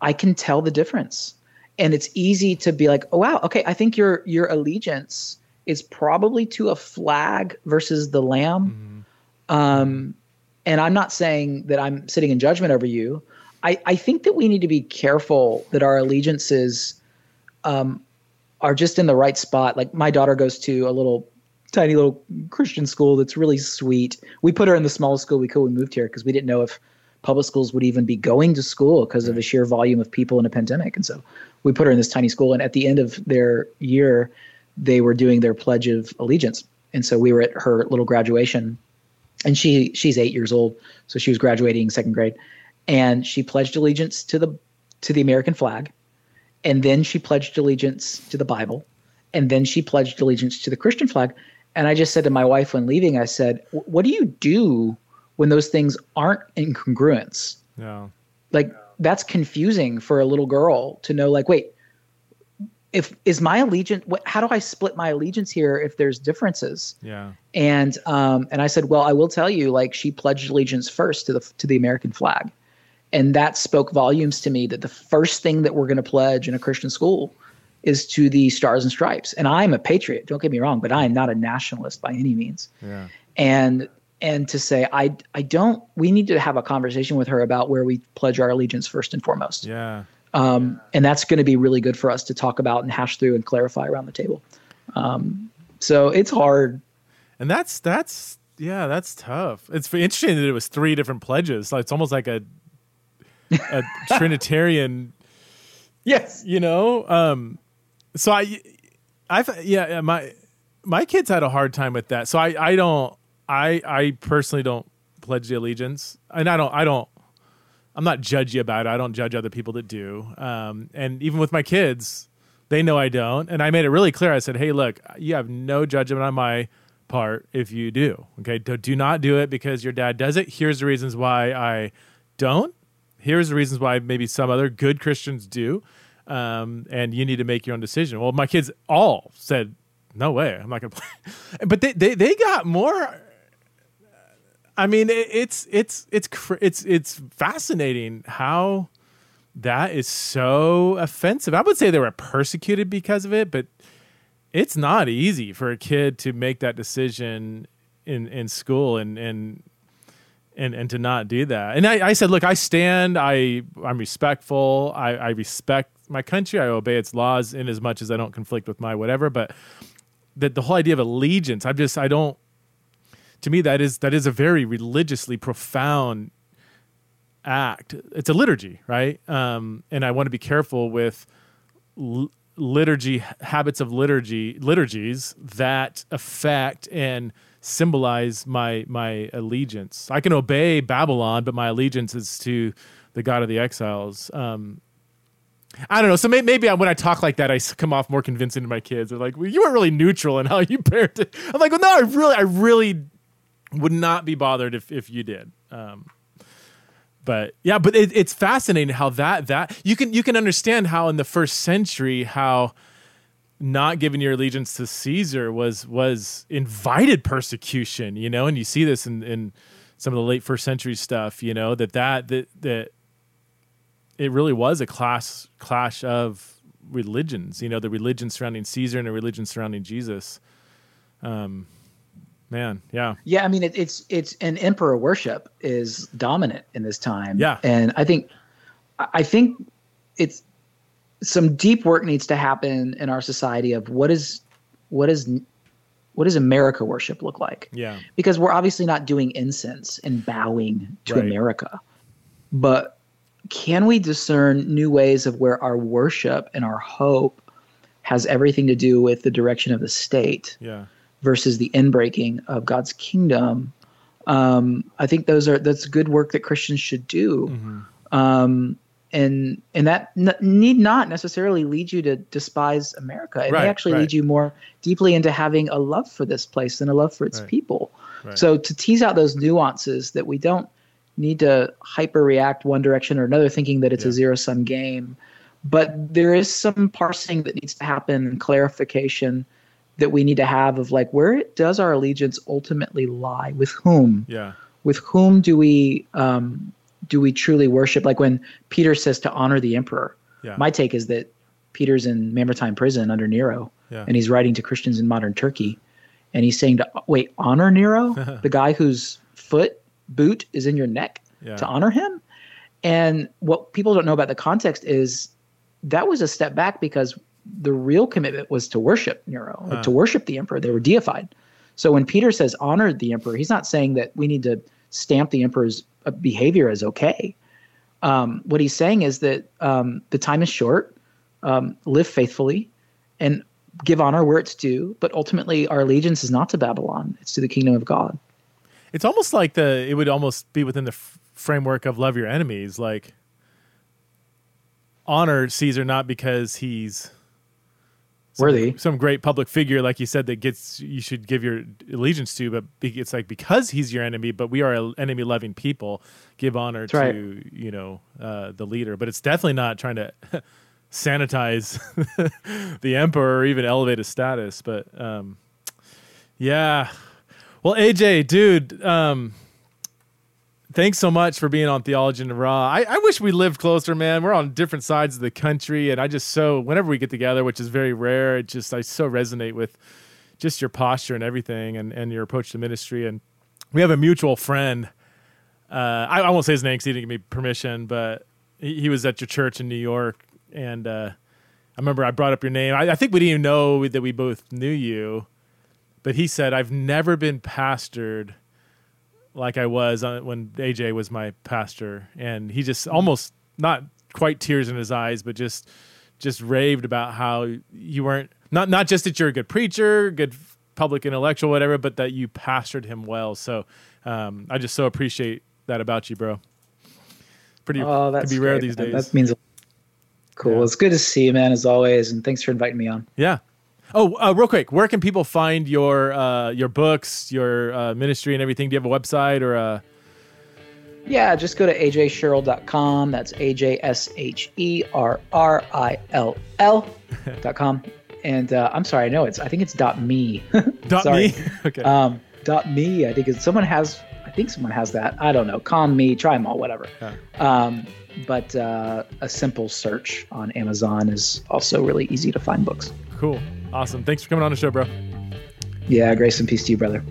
i can tell the difference and it's easy to be like oh wow okay i think your your allegiance is probably to a flag versus the lamb mm-hmm. um, and i'm not saying that i'm sitting in judgment over you I, I think that we need to be careful that our allegiances um, are just in the right spot. Like my daughter goes to a little tiny little Christian school that's really sweet. We put her in the smallest school we could. We moved here because we didn't know if public schools would even be going to school because of the sheer volume of people in a pandemic. And so we put her in this tiny school. And at the end of their year, they were doing their pledge of allegiance. And so we were at her little graduation, and she she's eight years old, so she was graduating second grade, and she pledged allegiance to the to the American flag and then she pledged allegiance to the Bible, and then she pledged allegiance to the Christian flag. And I just said to my wife when leaving, I said, "What do you do when those things aren't in congruence?" Yeah, like that's confusing for a little girl to know. Like, wait, if is my allegiance? What, how do I split my allegiance here if there's differences? Yeah, and um, and I said, well, I will tell you, like she pledged allegiance first to the to the American flag and that spoke volumes to me that the first thing that we're going to pledge in a Christian school is to the stars and stripes. And I'm a patriot, don't get me wrong, but I am not a nationalist by any means. Yeah. And and to say I I don't we need to have a conversation with her about where we pledge our allegiance first and foremost. Yeah. Um, and that's going to be really good for us to talk about and hash through and clarify around the table. Um, so it's hard. And that's that's yeah, that's tough. It's interesting that it was three different pledges. Like, it's almost like a a Trinitarian. Yes, you know. Um, so I, I yeah, my my kids had a hard time with that. So I I don't I I personally don't pledge the allegiance, and I don't I don't I'm not judgy about it. I don't judge other people that do. Um, and even with my kids, they know I don't. And I made it really clear. I said, "Hey, look, you have no judgment on my part if you do. Okay, do, do not do it because your dad does it. Here's the reasons why I don't. Here's the reasons why maybe some other good Christians do. Um, and you need to make your own decision. Well, my kids all said, "No way, I'm not going to play." *laughs* but they, they they got more I mean, it's it's it's it's it's fascinating how that is so offensive. I would say they were persecuted because of it, but it's not easy for a kid to make that decision in in school and and and and to not do that. And I, I said, look, I stand. I I'm respectful. I, I respect my country. I obey its laws in as much as I don't conflict with my whatever. But that the whole idea of allegiance, I'm just I don't to me that is that is a very religiously profound act. It's a liturgy, right? Um, and I want to be careful with liturgy habits of liturgy liturgies that affect and symbolize my my allegiance. I can obey Babylon, but my allegiance is to the God of the exiles. Um, I don't know. So may- maybe I, when I talk like that, I come off more convincing to my kids. They're like, "Well, you weren't really neutral in how *laughs* you parented." I'm like, "Well, no, I really, I really would not be bothered if if you did. Um, but yeah, but it, it's fascinating how that that you can you can understand how in the first century how not giving your allegiance to Caesar was was invited persecution, you know, and you see this in, in some of the late first century stuff, you know, that that that that it really was a class clash of religions, you know, the religion surrounding Caesar and the religion surrounding Jesus. Um, man yeah. Yeah i mean it, it's it's an emperor worship is dominant in this time. Yeah. And i think i think it's some deep work needs to happen in our society of what is what is what does america worship look like yeah because we're obviously not doing incense and bowing to right. america but can we discern new ways of where our worship and our hope has everything to do with the direction of the state yeah versus the inbreaking of God's kingdom. Um, I think those are that's good work that Christians should do, mm-hmm. um, and and that n- need not necessarily lead you to despise America. It right, may actually right. lead you more deeply into having a love for this place than a love for its right. people. So to tease out those nuances that we don't need to hyper react one direction or another, thinking that it's yeah. a zero sum game, but there is some parsing that needs to happen and clarification that we need to have of like where does our allegiance ultimately lie with whom yeah with whom do we um do we truly worship like when peter says to honor the emperor yeah. my take is that peter's in mamertine prison under nero yeah. and he's writing to christians in modern turkey and he's saying to wait honor nero *laughs* the guy whose foot boot is in your neck yeah. to honor him and what people don't know about the context is that was a step back because the real commitment was to worship Nero, to worship the emperor. They were deified. So when Peter says honor the emperor, he's not saying that we need to stamp the emperor's behavior as okay. Um, what he's saying is that um, the time is short, um, live faithfully, and give honor where it's due. But ultimately, our allegiance is not to Babylon; it's to the kingdom of God. It's almost like the it would almost be within the f- framework of love your enemies, like honor Caesar not because he's some, worthy. some great public figure like you said that gets you should give your allegiance to but it's like because he's your enemy but we are enemy loving people give honor That's to right. you know uh, the leader. But it's definitely not trying to *laughs* sanitize *laughs* the emperor or even elevate his status but um, yeah. Well aj dude um, thanks so much for being on Theology in the Raw. I, I, wish we lived closer, man. We're on different sides of the country, and I just so whenever we get together, which is very rare, it just I so resonate with just your posture and everything, and and your approach to ministry. And we have a mutual friend. Uh, I, I, won't say his name because he didn't give me permission, but he, he, was at your church in New York, and uh, I remember I brought up your name. I, I think we didn't even know that we both knew you, but he said I've never been pastored like I was on, when AJ was my pastor, and he just almost not quite tears in his eyes, but just just raved about how you weren't not not just that you're a good preacher, good public intellectual, whatever, but that you pastored him well. So um, I just so appreciate that about you, bro. Pretty oh, that's be rare these days. That means cool. Yeah. It's good to see you, man, as always, and thanks for inviting me on. Yeah. Oh, uh, real quick, where can people find your uh, your books, your uh, ministry, and everything? Do you have a website or a? Yeah, just go to ajsherrill.com. That's A J S H E R R I L L.com. *laughs* and uh, I'm sorry, I know it's I think it's dot me. *laughs* dot me. *laughs* okay. Um, dot me. I think it's, someone has. I think someone has that. I don't know. Con me. Try them all. Whatever. Yeah. Um, but uh, a simple search on Amazon is also really easy to find books. Cool. Awesome. Thanks for coming on the show, bro. Yeah, grace and peace to you, brother.